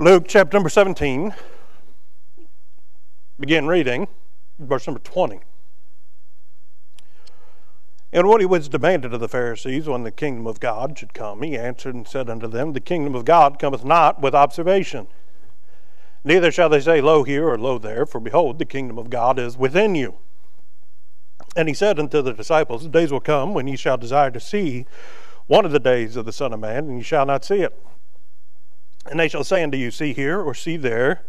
Luke chapter number 17, begin reading, verse number 20. And what he was demanded of the Pharisees when the kingdom of God should come, he answered and said unto them, The kingdom of God cometh not with observation. Neither shall they say, Lo here or lo there, for behold, the kingdom of God is within you. And he said unto the disciples, The days will come when ye shall desire to see one of the days of the Son of Man, and ye shall not see it. And they shall say unto you, See here or see there,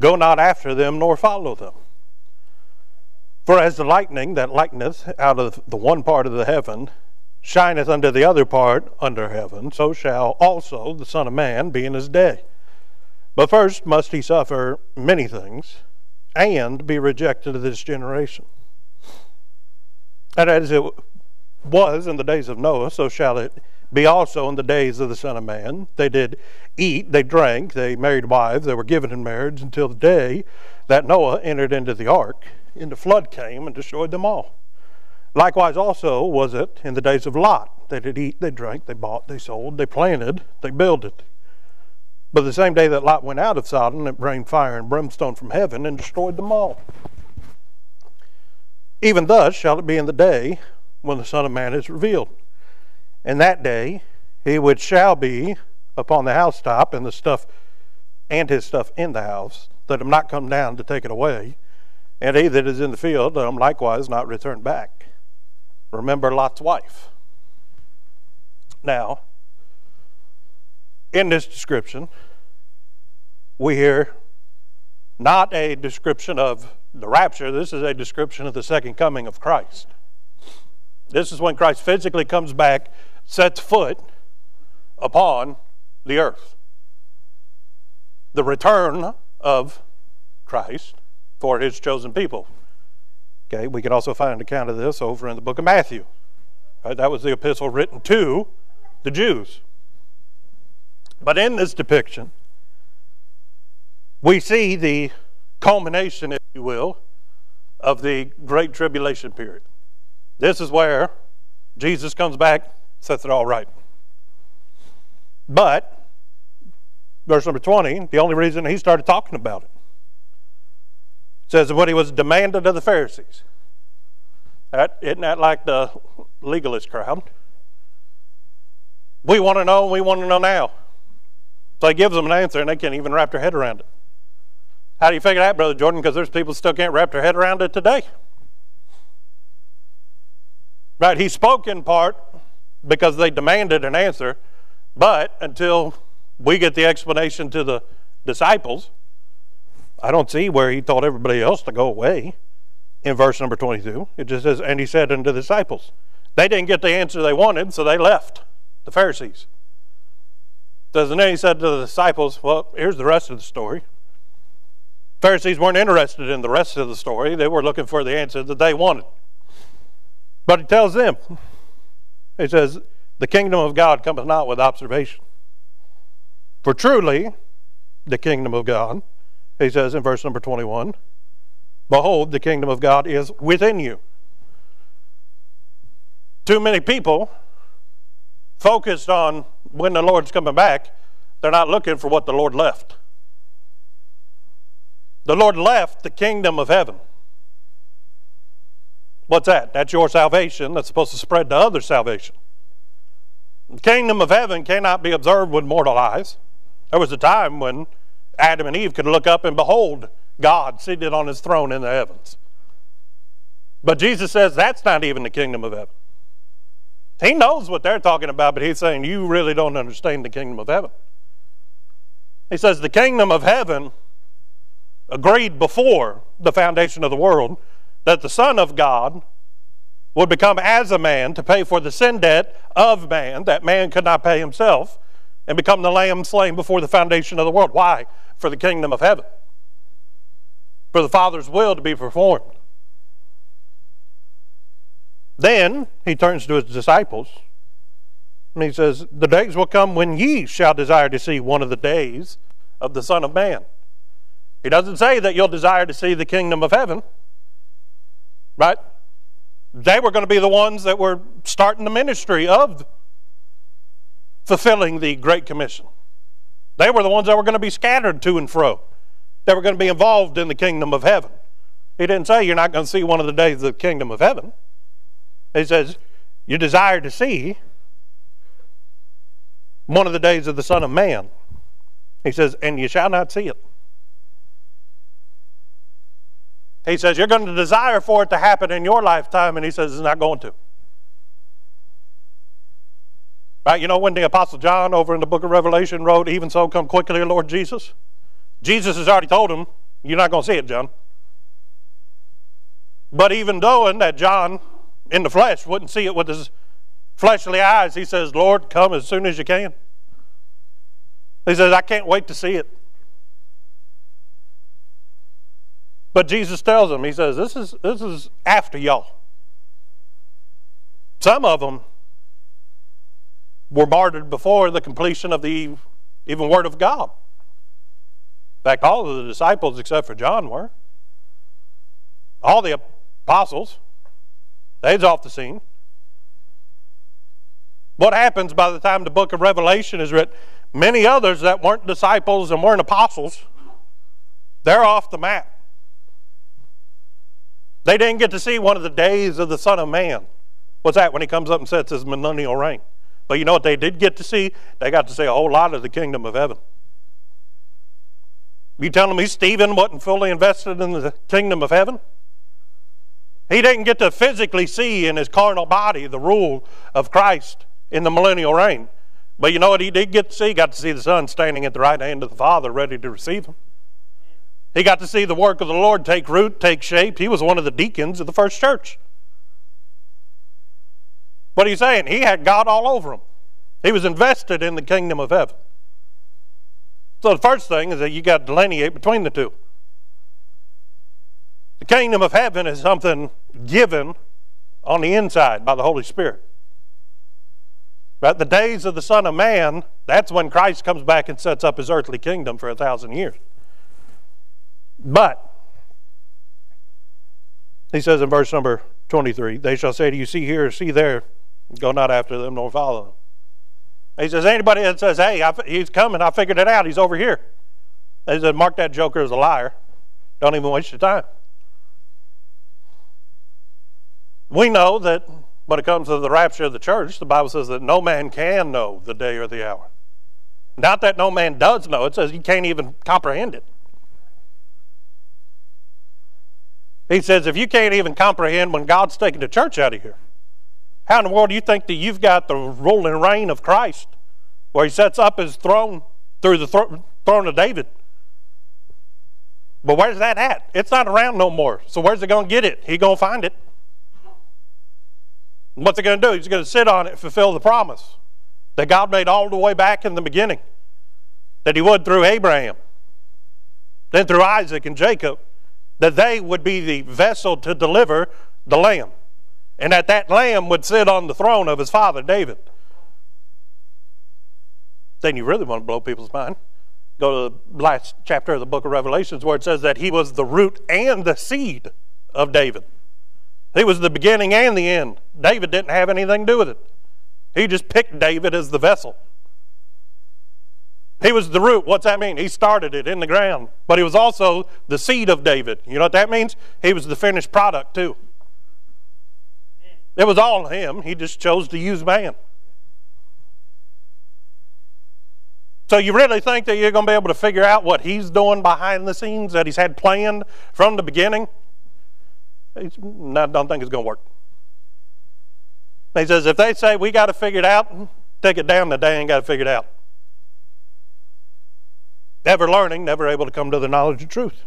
go not after them nor follow them. For as the lightning that lighteneth out of the one part of the heaven shineth unto the other part under heaven, so shall also the Son of Man be in his day. But first must he suffer many things and be rejected of this generation. And as it was in the days of Noah, so shall it be also in the days of the Son of Man. They did eat, they drank, they married wives, they were given in marriage until the day that Noah entered into the ark, and the flood came and destroyed them all. Likewise, also was it in the days of Lot. They did eat, they drank, they bought, they sold, they planted, they builded. But the same day that Lot went out of Sodom, it rained fire and brimstone from heaven and destroyed them all. Even thus shall it be in the day when the Son of Man is revealed. And that day he which shall be upon the housetop and the stuff and his stuff in the house, let him not come down to take it away, and he that is in the field, let him likewise not return back. Remember Lot's wife. Now, in this description, we hear not a description of the rapture, this is a description of the second coming of Christ. This is when Christ physically comes back, sets foot upon the earth. The return of Christ for his chosen people. Okay, we can also find an account of this over in the book of Matthew. Right, that was the epistle written to the Jews. But in this depiction, we see the culmination, if you will, of the Great Tribulation period. This is where Jesus comes back, sets it all right. But, verse number 20, the only reason he started talking about it says what he was demanded of the Pharisees. That, isn't that like the legalist crowd? We want to know, we want to know now. So he gives them an answer and they can't even wrap their head around it. How do you figure that, Brother Jordan? Because there's people still can't wrap their head around it today. Right? He spoke in part because they demanded an answer, but until we get the explanation to the disciples, I don't see where he told everybody else to go away in verse number 22. It just says, And he said unto the disciples, They didn't get the answer they wanted, so they left, the Pharisees. Then he said to the disciples, Well, here's the rest of the story. Pharisees weren't interested in the rest of the story. They were looking for the answer that they wanted. But he tells them, he says, The kingdom of God cometh not with observation. For truly, the kingdom of God, he says in verse number 21, Behold, the kingdom of God is within you. Too many people focused on when the Lord's coming back, they're not looking for what the Lord left. The Lord left the kingdom of heaven. What's that? That's your salvation that's supposed to spread to other salvation. The kingdom of heaven cannot be observed with mortal eyes. There was a time when Adam and Eve could look up and behold God seated on his throne in the heavens. But Jesus says that's not even the kingdom of heaven. He knows what they're talking about, but he's saying you really don't understand the kingdom of heaven. He says the kingdom of heaven agreed before the foundation of the world that the Son of God would become as a man to pay for the sin debt of man that man could not pay himself and become the lamb slain before the foundation of the world. Why? For the kingdom of heaven. For the Father's will to be performed. Then he turns to his disciples and he says, The days will come when ye shall desire to see one of the days of the Son of Man. He doesn't say that you'll desire to see the kingdom of heaven, right? They were going to be the ones that were starting the ministry of fulfilling the Great Commission. They were the ones that were going to be scattered to and fro. They were going to be involved in the kingdom of heaven. He didn't say you're not going to see one of the days of the kingdom of heaven. He says you desire to see one of the days of the Son of Man. He says, and you shall not see it. He says, You're going to desire for it to happen in your lifetime, and he says, It's not going to. Right? You know, when the Apostle John over in the book of Revelation wrote, Even so, come quickly, Lord Jesus? Jesus has already told him, You're not going to see it, John. But even knowing that John in the flesh wouldn't see it with his fleshly eyes, he says, Lord, come as soon as you can. He says, I can't wait to see it. But Jesus tells them, He says, This is, this is after y'all. Some of them were martyred before the completion of the even Word of God. In fact, all of the disciples, except for John, were. All the apostles, they's off the scene. What happens by the time the book of Revelation is written? Many others that weren't disciples and weren't apostles, they're off the map. They didn't get to see one of the days of the Son of Man. What's that? When he comes up and sets his millennial reign. But you know what they did get to see? They got to see a whole lot of the kingdom of heaven. You telling me Stephen wasn't fully invested in the kingdom of heaven? He didn't get to physically see in his carnal body the rule of Christ in the millennial reign. But you know what he did get to see? He got to see the Son standing at the right hand of the Father, ready to receive him. He got to see the work of the Lord take root, take shape. He was one of the deacons of the first church. What are you saying? He had God all over him. He was invested in the kingdom of heaven. So the first thing is that you got to delineate between the two. The kingdom of heaven is something given on the inside by the Holy Spirit. But the days of the Son of Man, that's when Christ comes back and sets up his earthly kingdom for a thousand years. But, he says in verse number 23, they shall say to you, See here, see there, go not after them nor follow them. He says, Anybody that says, Hey, I, he's coming, I figured it out, he's over here. They said, Mark that joker as a liar. Don't even waste your time. We know that when it comes to the rapture of the church, the Bible says that no man can know the day or the hour. Not that no man does know, it says you can't even comprehend it. He says, if you can't even comprehend when God's taking the church out of here, how in the world do you think that you've got the ruling reign of Christ, where he sets up his throne through the throne of David? But where's that at? It's not around no more. So where's he going to get it? He going to find it. What's he going to do? He's going to sit on it fulfill the promise that God made all the way back in the beginning, that he would through Abraham, then through Isaac and Jacob, that they would be the vessel to deliver the lamb. And that that lamb would sit on the throne of his father David. Then you really want to blow people's mind. Go to the last chapter of the book of Revelations where it says that he was the root and the seed of David. He was the beginning and the end. David didn't have anything to do with it. He just picked David as the vessel. He was the root. What's that mean? He started it in the ground. But he was also the seed of David. You know what that means? He was the finished product too. It was all him. He just chose to use man. So you really think that you're going to be able to figure out what he's doing behind the scenes that he's had planned from the beginning? I don't think it's going to work. He says, if they say we got to figure it out, take it down that they ain't got to figure it out. Never learning, never able to come to the knowledge of truth.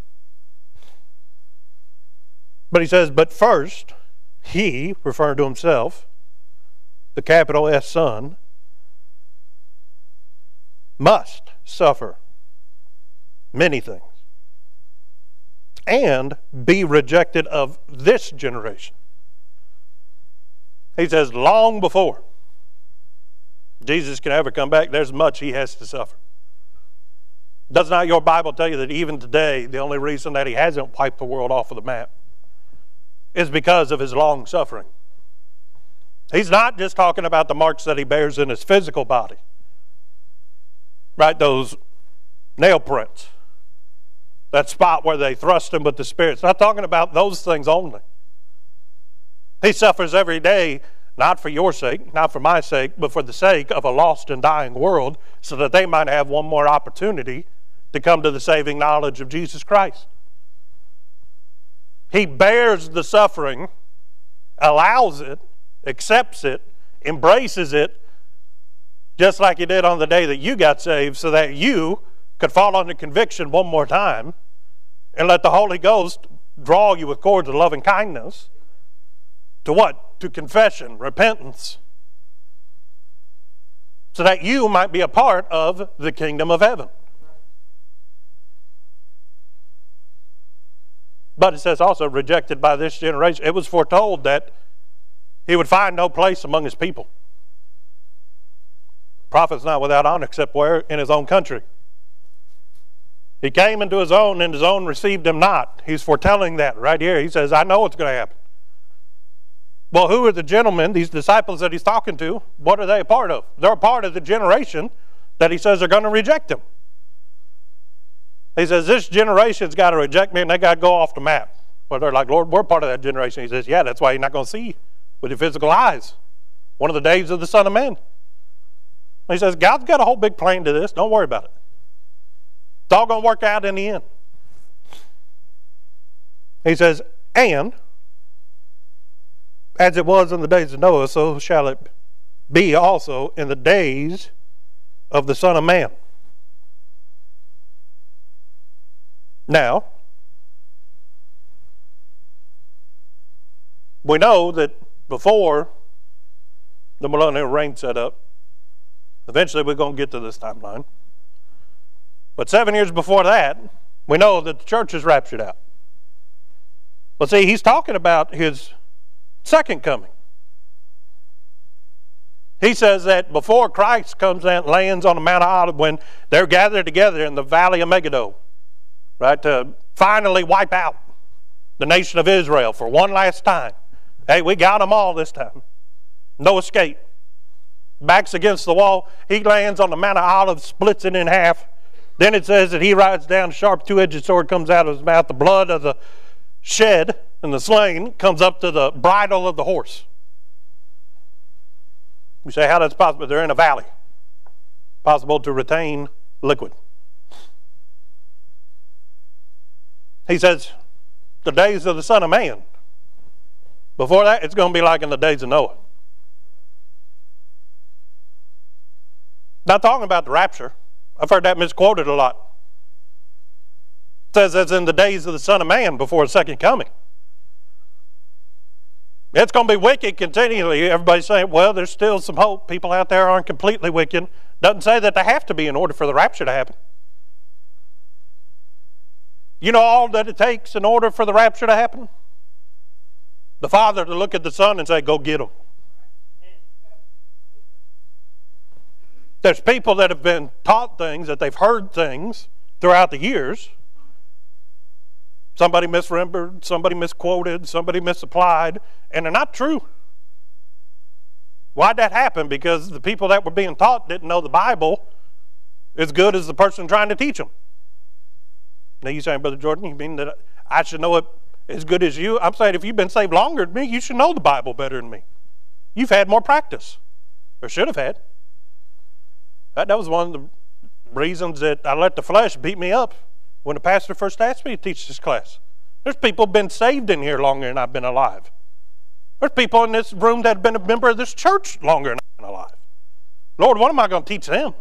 But he says, but first, he, referring to himself, the capital S Son, must suffer many things and be rejected of this generation. He says, long before Jesus can ever come back, there's much he has to suffer. Does not your Bible tell you that even today, the only reason that he hasn't wiped the world off of the map is because of his long suffering? He's not just talking about the marks that he bears in his physical body, right? Those nail prints, that spot where they thrust him with the Spirit. It's not talking about those things only. He suffers every day, not for your sake, not for my sake, but for the sake of a lost and dying world, so that they might have one more opportunity to come to the saving knowledge of Jesus Christ. He bears the suffering, allows it, accepts it, embraces it, just like he did on the day that you got saved, so that you could fall under conviction one more time and let the Holy Ghost draw you with cords of loving kindness to what? To confession, repentance, so that you might be a part of the kingdom of heaven. But it says also, rejected by this generation. It was foretold that he would find no place among his people. The Prophet's not without honor except where? In his own country. He came into his own, and his own received him not. He's foretelling that right here. He says, I know what's going to happen. Well, who are the gentlemen, these disciples that he's talking to? What are they a part of? They're a part of the generation that he says are going to reject him. He says, This generation's got to reject me and they got to go off the map. Well, they're like, Lord, we're part of that generation. He says, Yeah, that's why you're not going to see with your physical eyes. One of the days of the Son of Man. He says, God's got a whole big plan to this. Don't worry about it. It's all going to work out in the end. He says, and as it was in the days of Noah, so shall it be also in the days of the Son of Man. Now, we know that before the millennial reign set up, eventually we're going to get to this timeline. But seven years before that, we know that the church is raptured out. But see, he's talking about his second coming. He says that before Christ comes and lands on the Mount of Olives, when they're gathered together in the valley of Megiddo, right, to finally wipe out the nation of Israel for one last time. Hey, we got them all this time. No escape. Backs against the wall. He lands on the Mount of Olives, splits it in half, then it says that he rides down, a sharp two edged sword comes out of his mouth. The blood of the shed and the slain comes up to the bridle of the horse. You say, how that's possible? They're in a valley. Possible to retain liquid. He says, the days of the Son of Man. Before that, it's going to be like in the days of Noah. Not talking about the rapture. I've heard that misquoted a lot. It says as in the days of the Son of Man before his second coming. It's going to be wicked continually. Everybody's saying, well, there's still some hope. People out there aren't completely wicked. Doesn't say that they have to be in order for the rapture to happen. You know all that it takes in order for the rapture to happen? The Father to look at the Son and say, go get him. There's people that have been taught things, that they've heard things throughout the years. Somebody misremembered, somebody misquoted, somebody misapplied, and they're not true. Why'd that happen? Because the people that were being taught didn't know the Bible as good as the person trying to teach them. Now you saying, Brother Jordan, you mean that I should know it as good as you? I'm saying if you've been saved longer than me, you should know the Bible better than me. You've had more practice, or should have had. That, that was one of the reasons that I let the flesh beat me up when the pastor first asked me to teach this class. There's people been saved in here longer than I've been alive. There's people in this room that have been a member of this church longer than I've been alive. Lord, what am I going to teach them?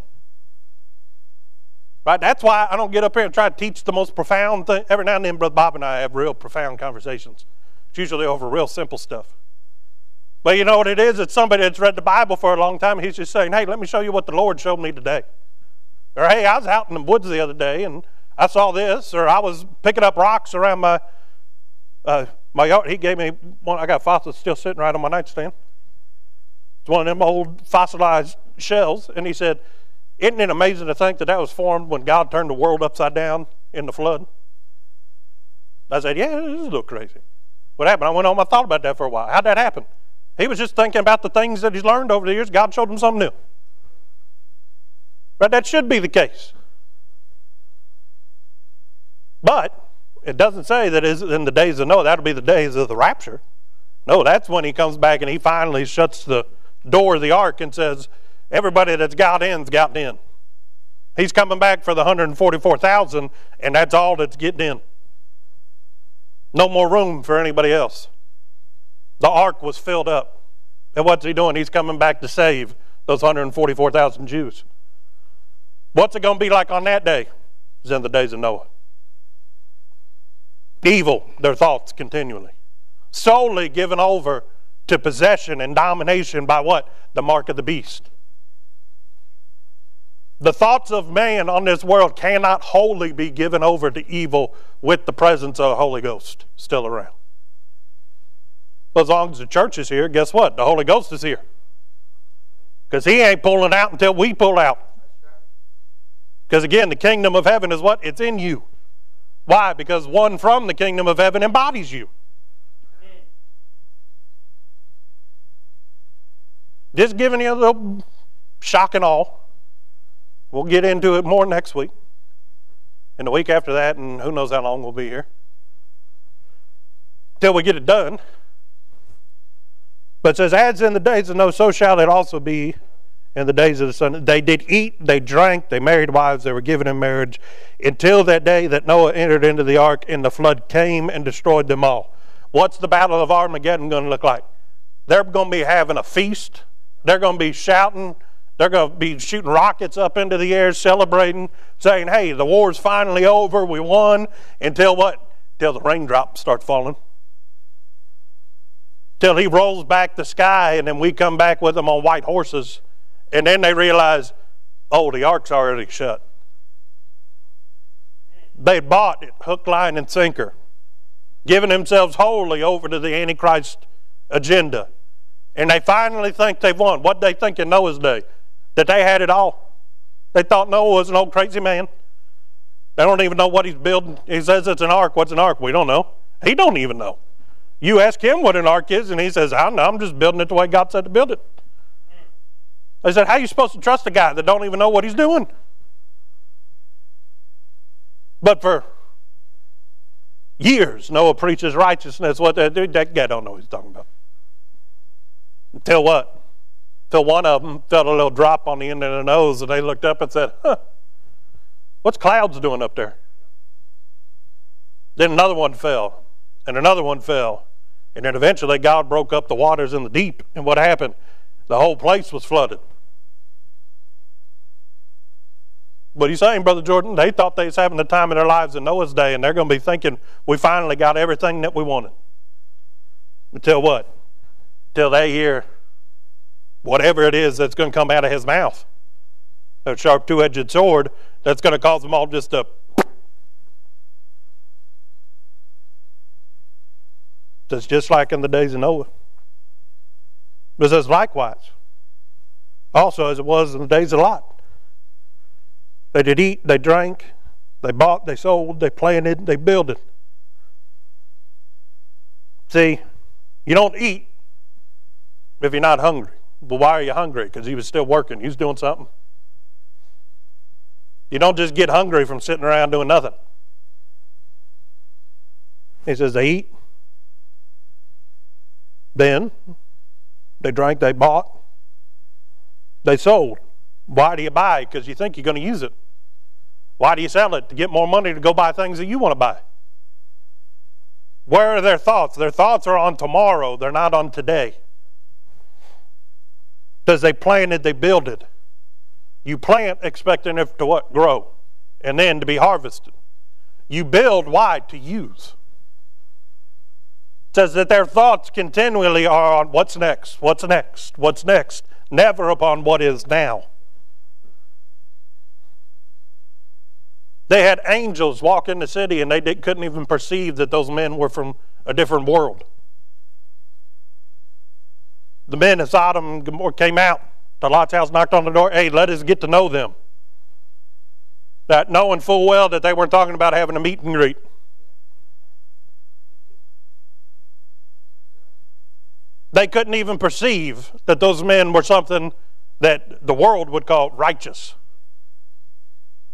Right? That's why I don't get up here and try to teach the most profound thing. Every now and then, Brother Bob and I have real profound conversations. It's usually over real simple stuff. But you know what it is? It's somebody that's read the Bible for a long time. He's just saying, hey, let me show you what the Lord showed me today. Or, hey, I was out in the woods the other day and I saw this. Or, I was picking up rocks around my, uh, my yard. He gave me one. I got fossils still sitting right on my nightstand. It's one of them old fossilized shells. And he said, isn't it amazing to think that that was formed when God turned the world upside down in the flood? I said, yeah, this is a little crazy. What happened? I went home, I thought about that for a while. How'd that happen? He was just thinking about the things that he's learned over the years. God showed him something new. But that should be the case. But it doesn't say that is in the days of Noah. That'll be the days of the rapture. No, that's when he comes back and he finally shuts the door of the ark and says, Everybody that's got in's got in. He's coming back for the 144,000, and that's all that's getting in. No more room for anybody else. The ark was filled up. And what's he doing? He's coming back to save those 144,000 Jews. What's it going to be like on that day? It's in the days of Noah. Evil, their thoughts continually. Solely given over to possession and domination by what? The mark of the beast. The thoughts of man on this world cannot wholly be given over to evil with the presence of the Holy Ghost still around. Well, as long as the church is here, guess what? The Holy Ghost is here. Because he ain't pulling out until we pull out. Because again, the kingdom of heaven is what? It's in you. Why? Because one from the kingdom of heaven embodies you. Just giving you a little shock and awe. We'll get into it more next week. And the week after that, and who knows how long we'll be here. Till we get it done. But says, As in the days of Noah, so shall it also be in the days of the Son. They did eat, they drank, they married wives, they were given in marriage, until that day that Noah entered into the ark and the flood came and destroyed them all. What's the battle of Armageddon going to look like? They're going to be having a feast. They're going to be shouting. They're going to be shooting rockets up into the air, celebrating, saying, hey, the war's finally over. We won. Until what? Until the raindrops start falling. Till he rolls back the sky, and then we come back with them on white horses. And then they realize, oh, the ark's already shut. They bought it hook, line, and sinker, giving themselves wholly over to the Antichrist agenda. And they finally think they've won. What they think in Noah's day? That they had it all. They thought Noah was an old crazy man. They don't even know what he's building. He says it's an ark. What's an ark? We don't know. He don't even know. You ask him what an ark is, and he says, I don't know. I'm just building it the way God said to build it. They said, How you supposed to trust a guy that don't even know what he's doing? But for years, Noah preaches righteousness. What that, that guy don't know what he's talking about. Until what? Until one of them felt a little drop on the end of their nose, and they looked up and said, Huh, what's clouds doing up there? Then another one fell, and another one fell. And then eventually God broke up the waters in the deep. And what happened? The whole place was flooded. But he's saying, Brother Jordan, they thought they was having the time of their lives in Noah's day, and they're going to be thinking, we finally got everything that we wanted. Until what? Till they hear whatever it is that's going to come out of his mouth. A sharp two edged sword that's going to cause them all just to. It's just like in the days of Noah. It says likewise. Also, as it was in the days of Lot. They did eat, they drank, they bought, they sold, they planted, they builded. See, you don't eat if you're not hungry. But why are you hungry? Because he was still working. He was doing something. You don't just get hungry from sitting around doing nothing. He says they eat, then they drank, they bought, they sold. Why do you buy? Because you think you're going to use it. Why do you sell it? To get more money to go buy things that you want to buy. Where are their thoughts? Their thoughts are on tomorrow, they're not on today. Because they planted, they builded. You plant expecting it to what? Grow. And then to be harvested. You build why? To use. It says that their thoughts continually are on what's next, what's next, what's next, never upon what is now. They had angels walk in the city and they couldn't even perceive that those men were from a different world. The men of Sodom and Gomorrah came out to Lot's house, knocked on the door. Hey, let us get to know them. That knowing full well that they weren't talking about having a meet and greet. They couldn't even perceive that those men were something that the world would call righteous.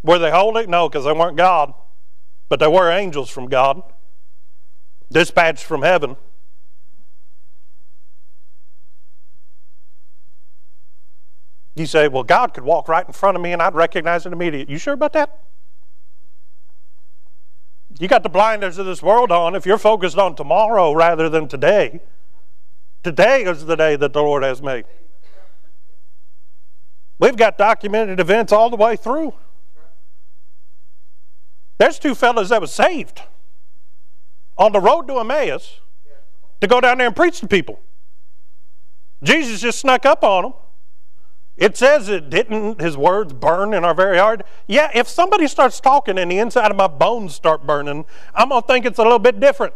Were they holy? No, because they weren't God. but they were angels from God, dispatched from heaven. You say, well, God could walk right in front of me and I'd recognize it immediately. You sure about that? You got the blinders of this world on if you're focused on tomorrow rather than today. Today is the day that the Lord has made. We've got documented events all the way through. There's two fellows that was saved on the road to Emmaus to go down there and preach to people. Jesus just snuck up on them. It says it didn't his words burn in our very heart. Yeah, if somebody starts talking and the inside of my bones start burning, I'm going to think it's a little bit different.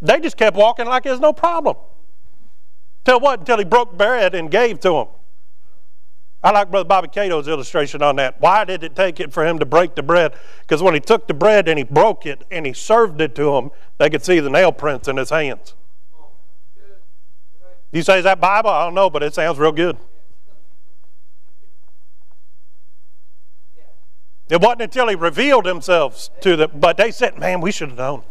They just kept walking like there's no problem. Till what? Until he broke bread and gave to them. I like Brother Bobby Cato's illustration on that. Why did it take it for him to break the bread? Because when he took the bread and he broke it and he served it to them, they could see the nail prints in his hands. You say, is that Bible? I don't know, but it sounds real good. It wasn't until he revealed himself to them, but they said, man, we should have known.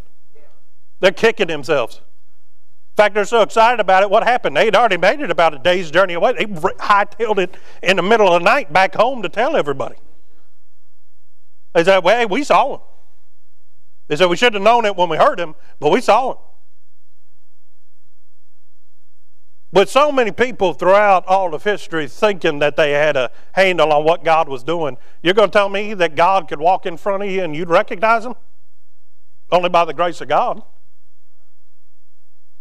They're kicking themselves. In fact, they're so excited about it. What happened? They'd already made it about a day's journey away. They hightailed it in the middle of the night back home to tell everybody. They said, well, hey, we saw him. They said, we should have known it when we heard him, but we saw him. With so many people throughout all of history thinking that they had a handle on what God was doing, you're going to tell me that God could walk in front of you and you'd recognize him? Only by the grace of God.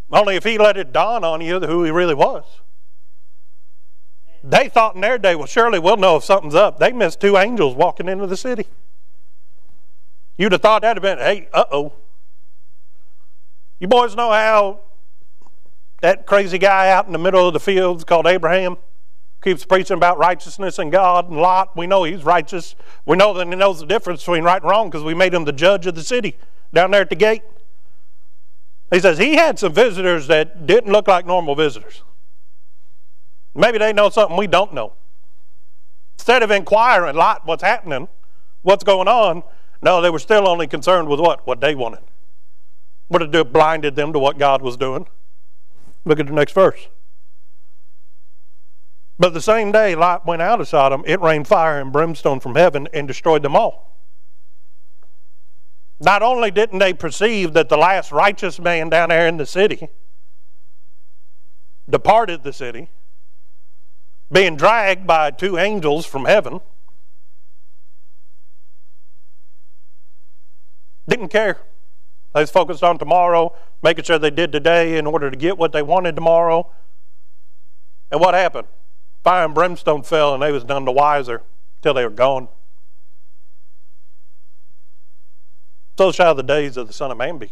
Only if he let it dawn on you who he really was. They thought in their day, well, surely we'll know if something's up. They missed two angels walking into the city. You'd have thought that'd have been, hey, uh oh. You boys know how that crazy guy out in the middle of the fields called Abraham keeps preaching about righteousness and God and Lot. We know he's righteous. We know that he knows the difference between right and wrong because we made him the judge of the city down there at the gate. He says he had some visitors that didn't look like normal visitors. Maybe they know something we don't know. Instead of inquiring, Lot, what's happening, what's going on, no, they were still only concerned with what? What they wanted. What it blinded them to what God was doing. Look at the next verse. But the same day Lot went out of Sodom, it rained fire and brimstone from heaven and destroyed them all. Not only didn't they perceive that the last righteous man down there in the city departed the city, being dragged by two angels from heaven, didn't care. They was focused on tomorrow, making sure they did today in order to get what they wanted tomorrow. And what happened? Fire and brimstone fell, and they was none the wiser till they were gone. So shall the days of the Son of Man be.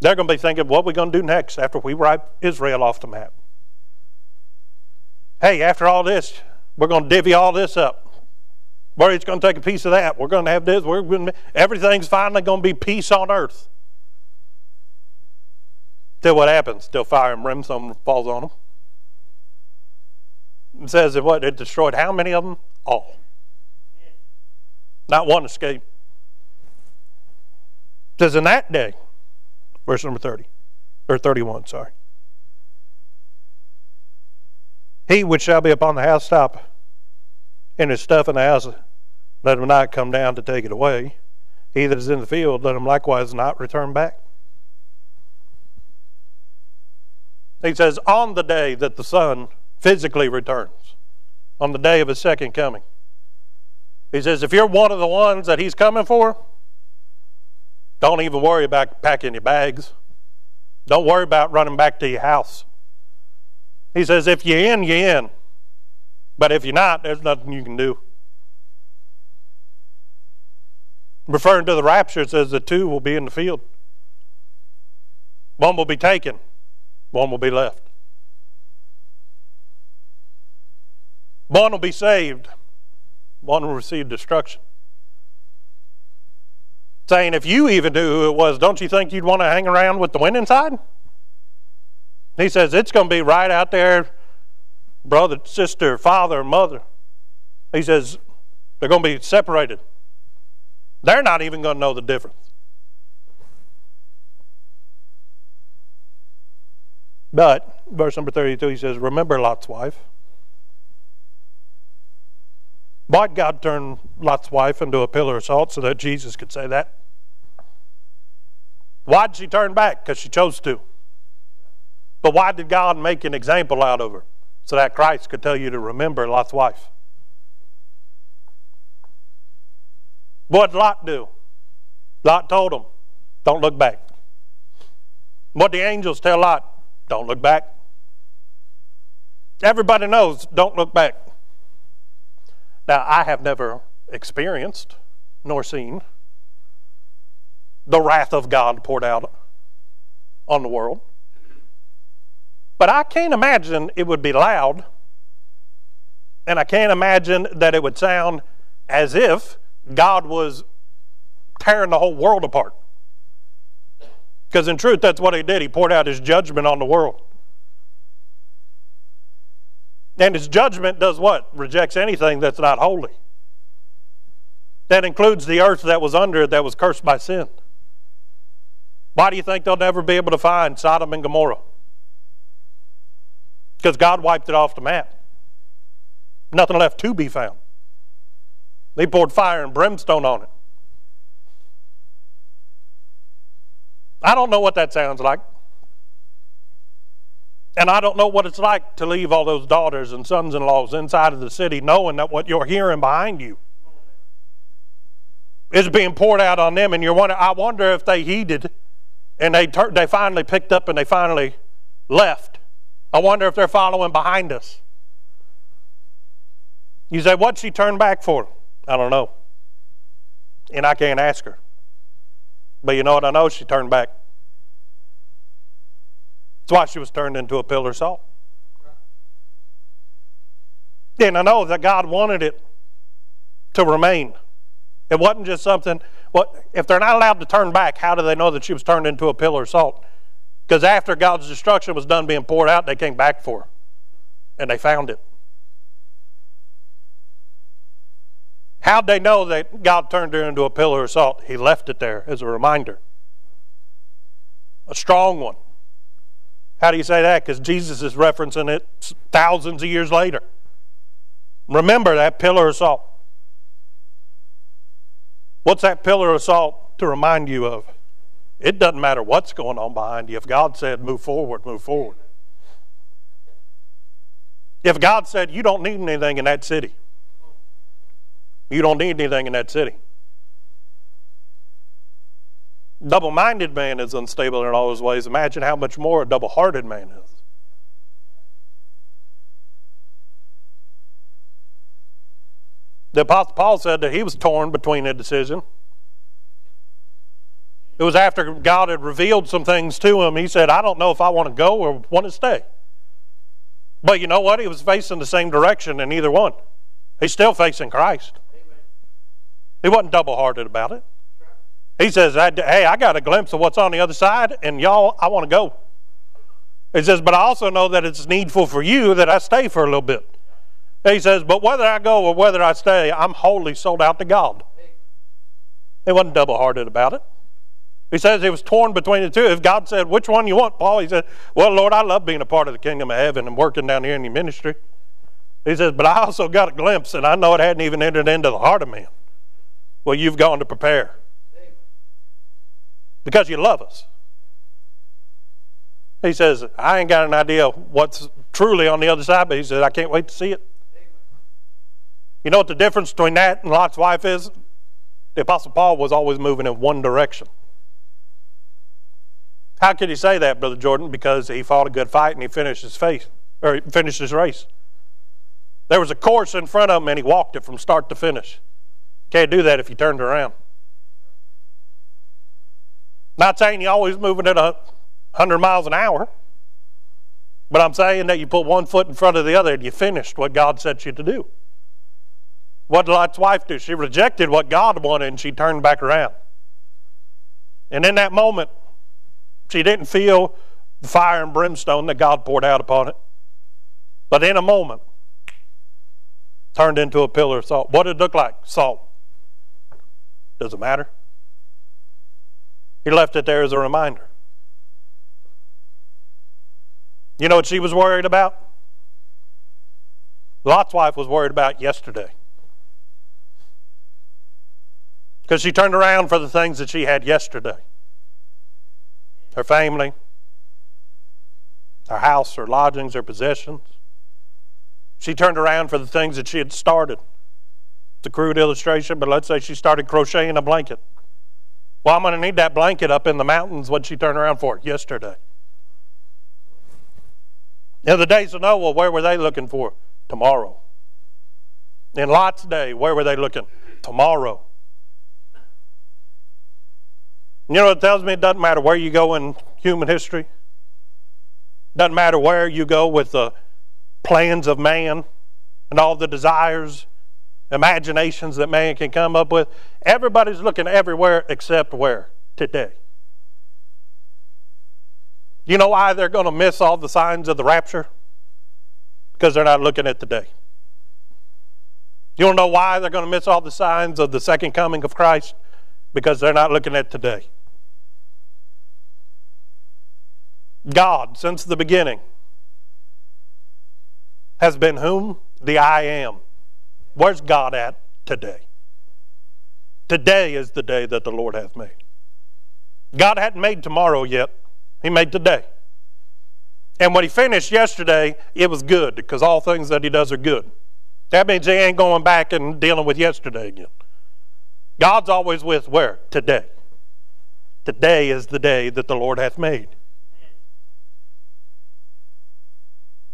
They're going to be thinking, what are we going to do next after we wipe Israel off the map? Hey, after all this, we're going to divvy all this up. Each going to take a piece of that. We're going to have this. We're going to, everything's finally going to be peace on earth. Till what happens? Till fire and brimstone falls on them. It says that what? It destroyed how many of them? All. Not one escaped says, In that day, verse number 30, or 31, sorry. He which shall be upon the housetop and his stuff in the house, let him not come down to take it away. He that is in the field, let him likewise not return back. He says, on the day that the Son physically returns, on the day of his second coming, he says, if you're one of the ones that he's coming for, don't even worry about packing your bags. Don't worry about running back to your house. He says, if you're in, you're in. But if you're not, there's nothing you can do. Referring to the rapture, it says the two will be in the field. One will be taken, one will be left. One will be saved, one will receive destruction saying, if you even knew who it was, don't you think you'd want to hang around with the winning side? He says, it's going to be right out there, brother, sister, father, mother. He says, they're going to be separated. They're not even going to know the difference. But, verse number 32, he says, Remember Lot's wife. Did God turn Lot's wife into a pillar of salt so that Jesus could say that? Why did she turn back? Because she chose to. But why did God make an example out of her? So that Christ could tell you to remember Lot's wife. What Lot do? Lot told him, don't look back. What the angels tell Lot? Don't look back. Everybody knows, don't look back. Now, I have never experienced nor seen the wrath of God poured out on the world. But I can't imagine it would be loud, and I can't imagine that it would sound as if God was tearing the whole world apart. Because in truth, that's what he did. He poured out his judgment on the world. And his judgment does what? Rejects anything that's not holy. That includes the earth that was under it that was cursed by sin. Why do you think they'll never be able to find Sodom and Gomorrah? Because God wiped it off the map. Nothing left to be found. They poured fire and brimstone on it. I don't know what that sounds like. And I don't know what it's like to leave all those daughters and sons in laws inside of the city knowing that what you're hearing behind you is being poured out on them. And you're wondering, I wonder if they heeded and they, they finally picked up and they finally left. I wonder if they're following behind us. You say, What'd she turn back for? I don't know. And I can't ask her. But you know what? I know she turned back. That's why she was turned into a pillar of salt. And I know that God wanted it to remain. It wasn't just something, what if they're not allowed to turn back, how do they know that she was turned into a pillar of salt? Because after God's destruction was done being poured out, they came back for her. And they found it. How'd they know that God turned her into a pillar of salt? He left it there as a reminder. A strong one. How do you say that? Because Jesus is referencing it thousands of years later. Remember that pillar of salt. What's that pillar of salt to remind you of? It doesn't matter what's going on behind you. If God said, move forward, move forward. If God said, you don't need anything in that city, you don't need anything in that city. Double minded man is unstable in all his ways. Imagine how much more a double hearted man is. The Apostle Paul said that he was torn between a decision. It was after God had revealed some things to him. He said, I don't know if I want to go or want to stay. But you know what? He was facing the same direction in either one. He's still facing Christ. He wasn't double hearted about it. He says, Hey, I got a glimpse of what's on the other side, and y'all, I want to go. He says, But I also know that it's needful for you that I stay for a little bit. He says, But whether I go or whether I stay, I'm wholly sold out to God. He wasn't double hearted about it. He says he was torn between the two. If God said, Which one you want, Paul? He said, Well, Lord, I love being a part of the kingdom of heaven and working down here in your ministry. He says, But I also got a glimpse, and I know it hadn't even entered into the heart of man. Well, you've gone to prepare because you love us. He says, I ain't got an idea what's truly on the other side, but he says, I can't wait to see it. You know what the difference between that and Lot's wife is? The Apostle Paul was always moving in one direction. How could he say that, Brother Jordan? Because he fought a good fight and he finished his faith, or finished his race. There was a course in front of him and he walked it from start to finish. Can't do that if you turned around. Not saying you're always moving at a 100 miles an hour, but I'm saying that you put one foot in front of the other and you finished what God set you to do. What did Lot's wife do? She rejected what God wanted and she turned back around. And in that moment, she didn't feel the fire and brimstone that God poured out upon it. But in a moment, turned into a pillar of salt. What did it look like? Salt. Does it matter? He left it there as a reminder. You know what she was worried about? Lot's wife was worried about yesterday. Because she turned around for the things that she had yesterday her family, her house, her lodgings, her possessions. She turned around for the things that she had started. It's a crude illustration, but let's say she started crocheting a blanket. Well, I'm going to need that blanket up in the mountains. What'd she turn around for? it Yesterday. In the days of Noah, where were they looking for? Tomorrow. In Lot's day, where were they looking? Tomorrow. You know what it tells me? It doesn't matter where you go in human history. Doesn't matter where you go with the plans of man and all the desires, imaginations that man can come up with. Everybody's looking everywhere except where? Today. You know why they're going to miss all the signs of the rapture? Because they're not looking at today. You don't know why they're going to miss all the signs of the second coming of Christ? Because they're not looking at today. God, since the beginning, has been whom? The I am. Where's God at today? Today is the day that the Lord hath made. God hadn't made tomorrow yet. He made today. And when he finished yesterday, it was good because all things that he does are good. That means he ain't going back and dealing with yesterday again. God's always with where? Today. Today is the day that the Lord hath made.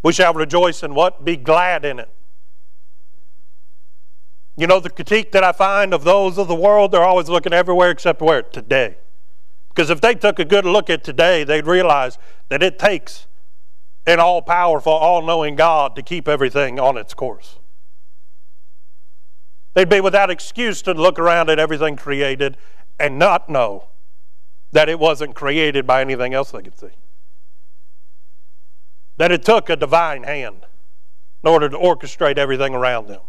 We shall rejoice in what? Be glad in it. You know, the critique that I find of those of the world, they're always looking everywhere except where? Today. Because if they took a good look at today, they'd realize that it takes an all powerful, all knowing God to keep everything on its course. They'd be without excuse to look around at everything created and not know that it wasn't created by anything else they could see. That it took a divine hand in order to orchestrate everything around them.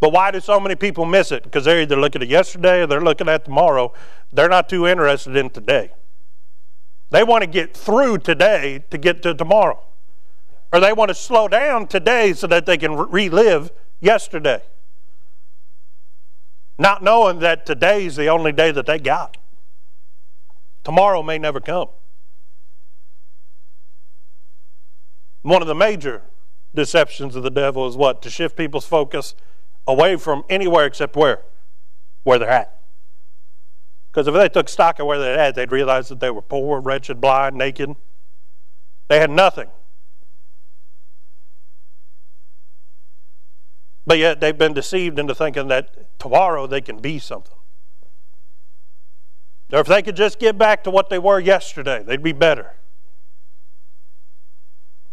But why do so many people miss it? Because they're either looking at yesterday or they're looking at tomorrow. They're not too interested in today. They want to get through today to get to tomorrow. Or they want to slow down today so that they can relive yesterday. Not knowing that today's the only day that they got. Tomorrow may never come. One of the major deceptions of the devil is what? To shift people's focus away from anywhere except where? Where they're at. Because if they took stock of where they're at, they'd realize that they were poor, wretched, blind, naked. They had nothing. But yet they've been deceived into thinking that tomorrow they can be something. Or if they could just get back to what they were yesterday, they'd be better.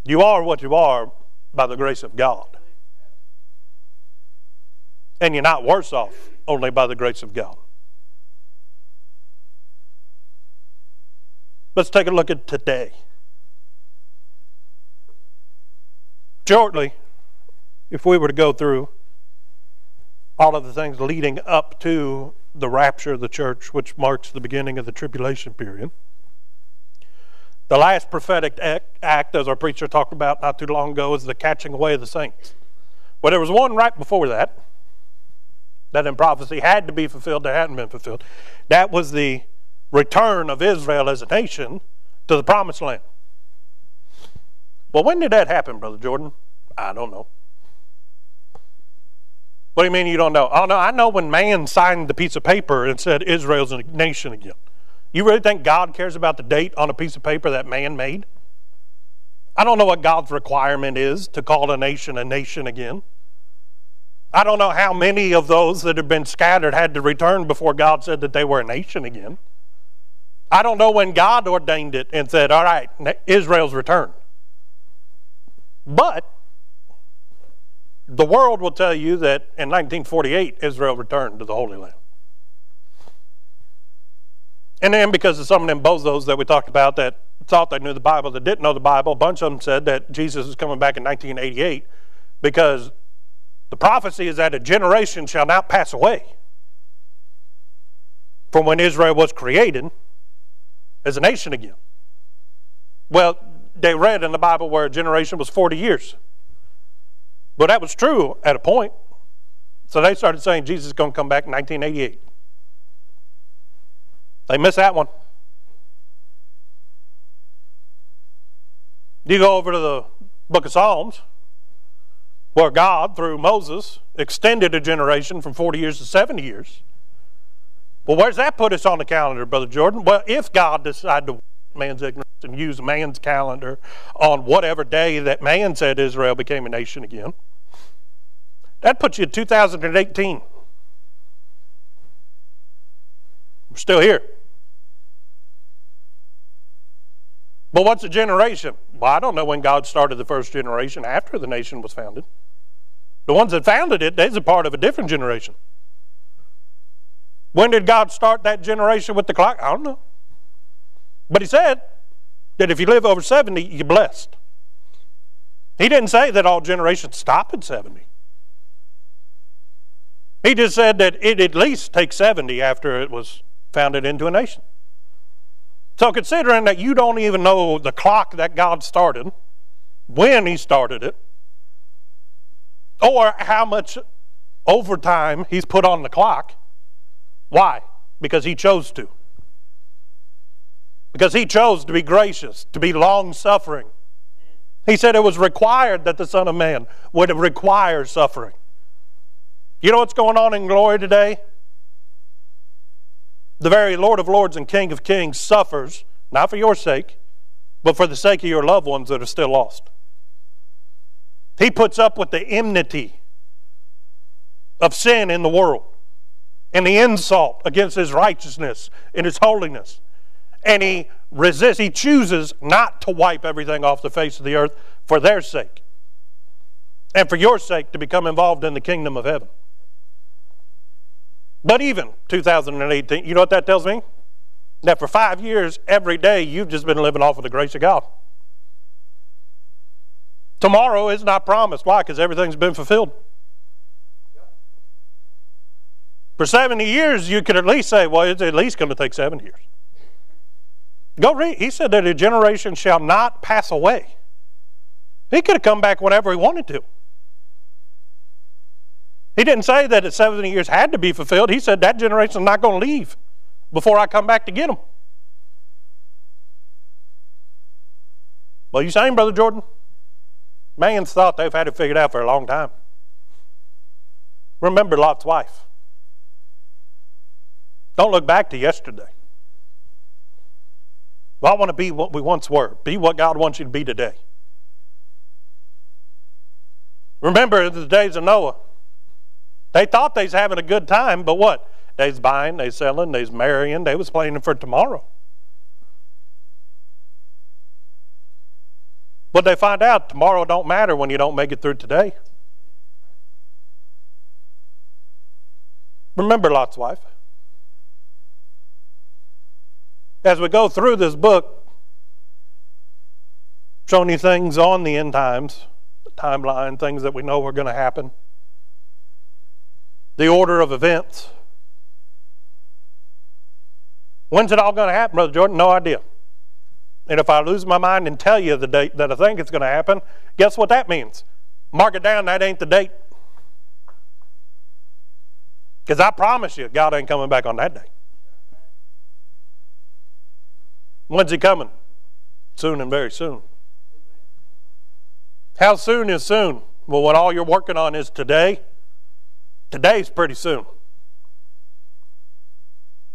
You are what you are by the grace of God. And you're not worse off only by the grace of God. Let's take a look at today. Shortly, if we were to go through all of the things leading up to the rapture of the church, which marks the beginning of the tribulation period. The last prophetic act, as our preacher talked about not too long ago, is the catching away of the saints. Well, there was one right before that that in prophecy had to be fulfilled that hadn't been fulfilled. That was the return of Israel as a nation to the promised land. Well, when did that happen, Brother Jordan? I don't know. What do you mean you don't know? Oh, no, I know when man signed the piece of paper and said Israel's a nation again. You really think God cares about the date on a piece of paper that man made? I don't know what God's requirement is to call a nation a nation again. I don't know how many of those that have been scattered had to return before God said that they were a nation again. I don't know when God ordained it and said, all right, Israel's returned. But the world will tell you that in 1948, Israel returned to the Holy Land. And then because of some of them bozos that we talked about that thought they knew the Bible, that didn't know the Bible, a bunch of them said that Jesus is coming back in 1988 because the prophecy is that a generation shall not pass away from when Israel was created as a nation again. Well, they read in the Bible where a generation was 40 years. But that was true at a point. So they started saying Jesus is going to come back in 1988. They missed that one. You go over to the book of Psalms, where God, through Moses, extended a generation from 40 years to 70 years. Well, where's that put us on the calendar, Brother Jordan? Well, if God decided to man's ignorance and use man's calendar on whatever day that man said Israel became a nation again, that puts you in 2018. We're still here. But what's a generation? Well, I don't know when God started the first generation after the nation was founded. The ones that founded it, they're a part of a different generation. When did God start that generation with the clock? I don't know. But He said that if you live over 70, you're blessed. He didn't say that all generations stop at 70. He just said that it at least takes 70 after it was founded into a nation. So, considering that you don't even know the clock that God started, when He started it, or how much overtime He's put on the clock, why? Because He chose to. Because He chose to be gracious, to be long suffering. He said it was required that the Son of Man would require suffering. You know what's going on in glory today? The very Lord of Lords and King of Kings suffers, not for your sake, but for the sake of your loved ones that are still lost. He puts up with the enmity of sin in the world and the insult against his righteousness and his holiness. And he resists, he chooses not to wipe everything off the face of the earth for their sake and for your sake to become involved in the kingdom of heaven. But even 2018, you know what that tells me? That for five years, every day, you've just been living off of the grace of God. Tomorrow is not promised. Why? Because everything's been fulfilled. For 70 years, you could at least say, well, it's at least going to take seven years. Go read. He said that a generation shall not pass away. He could have come back whenever he wanted to. He didn't say that the 70 years had to be fulfilled. He said that generation is not going to leave before I come back to get them. Well, you saying, Brother Jordan? Man's thought they've had it figured out for a long time. Remember Lot's wife. Don't look back to yesterday. Well, I want to be what we once were. Be what God wants you to be today. Remember the days of Noah. They thought they was having a good time, but what? They was buying, they selling, they was marrying, they was planning for tomorrow. But they find out tomorrow don't matter when you don't make it through today. Remember Lot's wife. As we go through this book, showing you things on the end times, the timeline, things that we know are going to happen the order of events. When's it all going to happen, Brother Jordan? No idea. And if I lose my mind and tell you the date that I think it's going to happen, guess what that means? Mark it down, that ain't the date. Because I promise you, God ain't coming back on that day. When's he coming? Soon and very soon. How soon is soon? Well, when all you're working on is today, Today's pretty soon.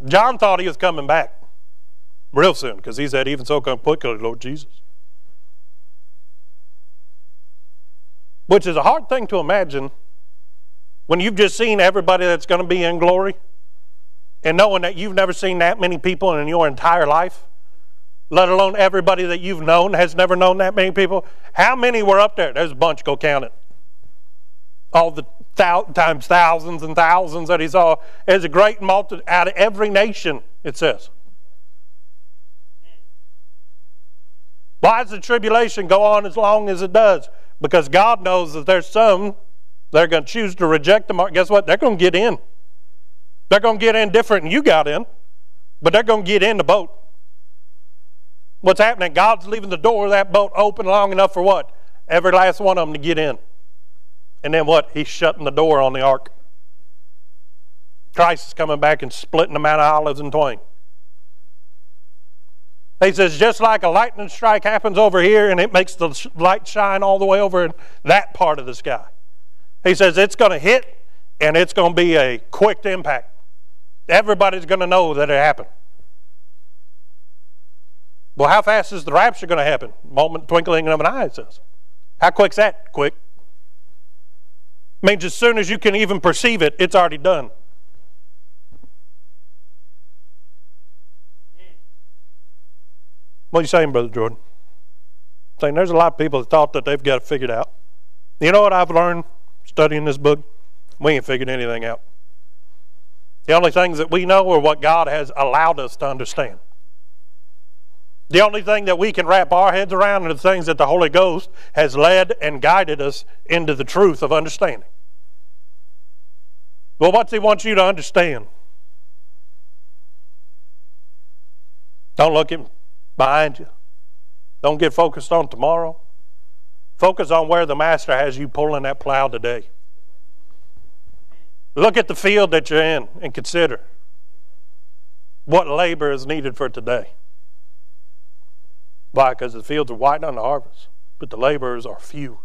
John thought he was coming back real soon because he said, Even so, come quickly, Lord Jesus. Which is a hard thing to imagine when you've just seen everybody that's going to be in glory and knowing that you've never seen that many people in your entire life, let alone everybody that you've known has never known that many people. How many were up there? There's a bunch, go count it. All the thou- times thousands and thousands that he saw. As a great multitude out of every nation, it says. Why does the tribulation go on as long as it does? Because God knows that there's some that are going to choose to reject the mark. Guess what? They're going to get in. They're going to get in different than you got in. but they're going to get in the boat. What's happening? God's leaving the door of that boat open long enough for what? Every last one of them to get in. And then what? He's shutting the door on the ark. Christ is coming back and splitting the Mount of Olives in twain. He says, just like a lightning strike happens over here and it makes the light shine all the way over in that part of the sky. He says, it's going to hit and it's going to be a quick impact. Everybody's going to know that it happened. Well, how fast is the rapture going to happen? Moment, twinkling of an eye, it says. How quick's that? Quick. Means as soon as you can even perceive it, it's already done. What are you saying, Brother Jordan? Saying there's a lot of people that thought that they've got it figured out. You know what I've learned studying this book? We ain't figured anything out. The only things that we know are what God has allowed us to understand. The only thing that we can wrap our heads around are the things that the Holy Ghost has led and guided us into the truth of understanding. Well, what's He wants you to understand? Don't look him behind you. Don't get focused on tomorrow. Focus on where the Master has you pulling that plow today. Look at the field that you're in and consider what labor is needed for today. Why? Because the fields are white on the harvest, but the laborers are few.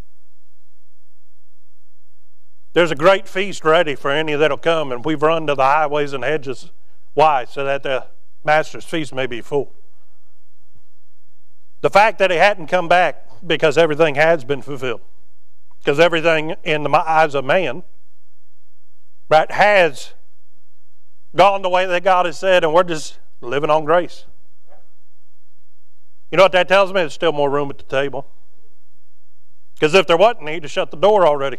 There's a great feast ready for any that'll come, and we've run to the highways and hedges. Why? So that the master's feast may be full. The fact that he hadn't come back because everything has been fulfilled. Because everything in the eyes of man, right, has gone the way that God has said, and we're just living on grace. You know what that tells me? There's still more room at the table. Because if there wasn't, he'd have shut the door already.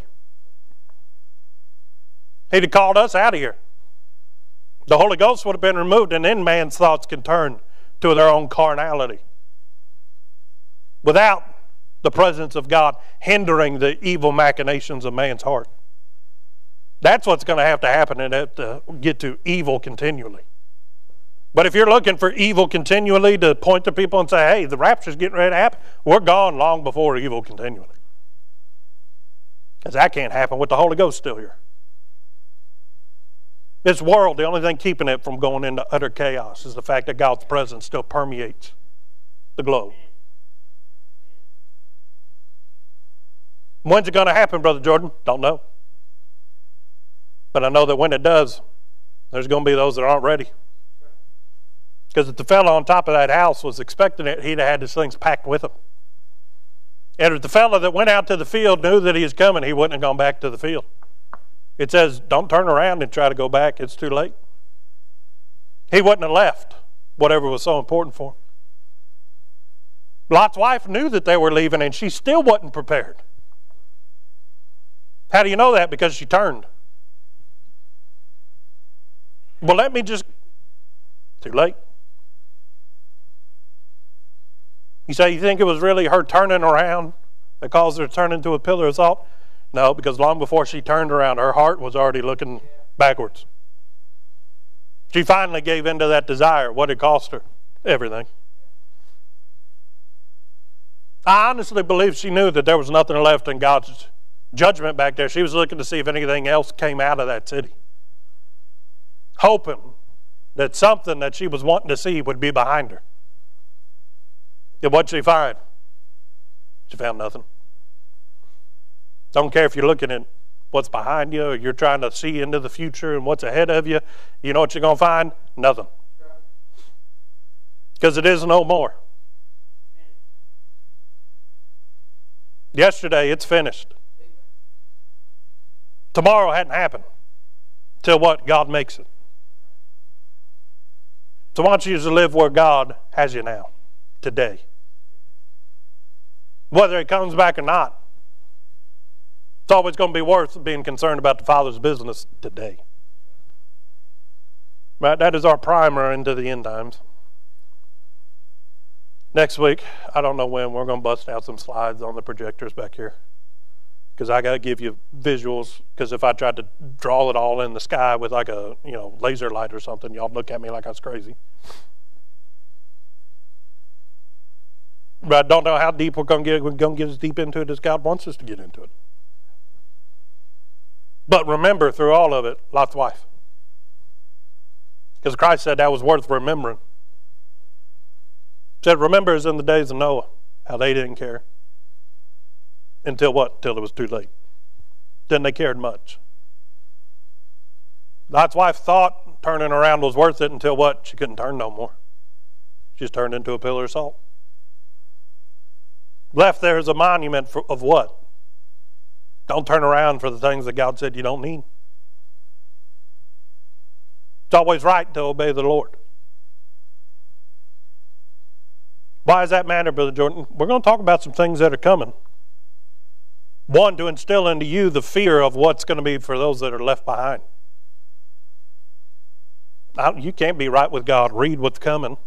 He'd have called us out of here. The Holy Ghost would have been removed, and then man's thoughts can turn to their own carnality without the presence of God hindering the evil machinations of man's heart. That's what's going to have to happen and have to get to evil continually. But if you're looking for evil continually to point to people and say, hey, the rapture's getting ready to happen, we're gone long before evil continually. Because that can't happen with the Holy Ghost still here. This world, the only thing keeping it from going into utter chaos is the fact that God's presence still permeates the globe. When's it going to happen, Brother Jordan? Don't know. But I know that when it does, there's going to be those that aren't ready. Because if the fellow on top of that house was expecting it, he'd have had his things packed with him. And if the fellow that went out to the field knew that he was coming, he wouldn't have gone back to the field. It says, don't turn around and try to go back. It's too late. He wouldn't have left whatever was so important for him. Lot's wife knew that they were leaving, and she still wasn't prepared. How do you know that? Because she turned. Well, let me just. Too late. You say you think it was really her turning around that caused her to turn into a pillar of salt? No, because long before she turned around, her heart was already looking backwards. She finally gave in to that desire. What it cost her? Everything. I honestly believe she knew that there was nothing left in God's judgment back there. She was looking to see if anything else came out of that city, hoping that something that she was wanting to see would be behind her. And what'd she find? She found nothing. Don't care if you're looking at what's behind you or you're trying to see into the future and what's ahead of you. You know what you're going to find? Nothing. Because it is no more. Yesterday, it's finished. Tomorrow hadn't happened till what? God makes it. So I want you to live where God has you now, today. Whether it comes back or not, it's always going to be worth being concerned about the Father's business today. Right? That is our primer into the end times. Next week, I don't know when, we're going to bust out some slides on the projectors back here. because I got to give you visuals. Because if I tried to draw it all in the sky with like a you know laser light or something, y'all look at me like I was crazy. But I don't know how deep we're going to get. We're going to get as deep into it as God wants us to get into it. But remember, through all of it, Lot's wife. Because Christ said that was worth remembering. He said, remember as in the days of Noah, how they didn't care. Until what? Until it was too late. Then they cared much. Lot's wife thought turning around was worth it until what? She couldn't turn no more. She's turned into a pillar of salt. Left there is a monument for, of what? Don't turn around for the things that God said you don't need. It's always right to obey the Lord. Why does that matter, Brother Jordan? We're going to talk about some things that are coming. One, to instill into you the fear of what's going to be for those that are left behind. You can't be right with God. Read what's coming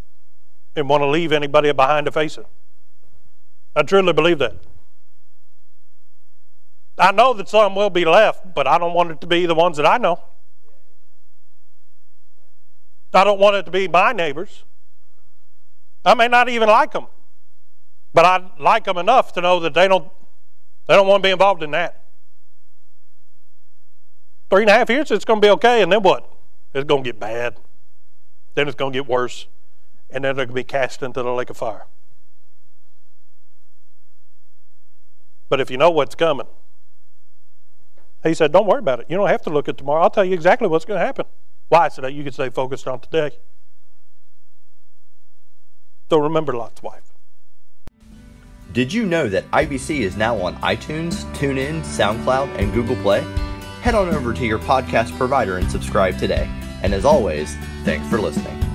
and want to leave anybody behind to face it. I truly believe that. I know that some will be left, but I don't want it to be the ones that I know. I don't want it to be my neighbors. I may not even like them, but I like them enough to know that they don't they don't want to be involved in that. Three and a half years, it's going to be okay, and then what? It's going to get bad. Then it's going to get worse, and then they're going to be cast into the lake of fire. But if you know what's coming, he said, Don't worry about it. You don't have to look at tomorrow. I'll tell you exactly what's going to happen. Why? So that you can stay focused on today. So remember Lot's wife. Did you know that IBC is now on iTunes, TuneIn, SoundCloud, and Google Play? Head on over to your podcast provider and subscribe today. And as always, thanks for listening.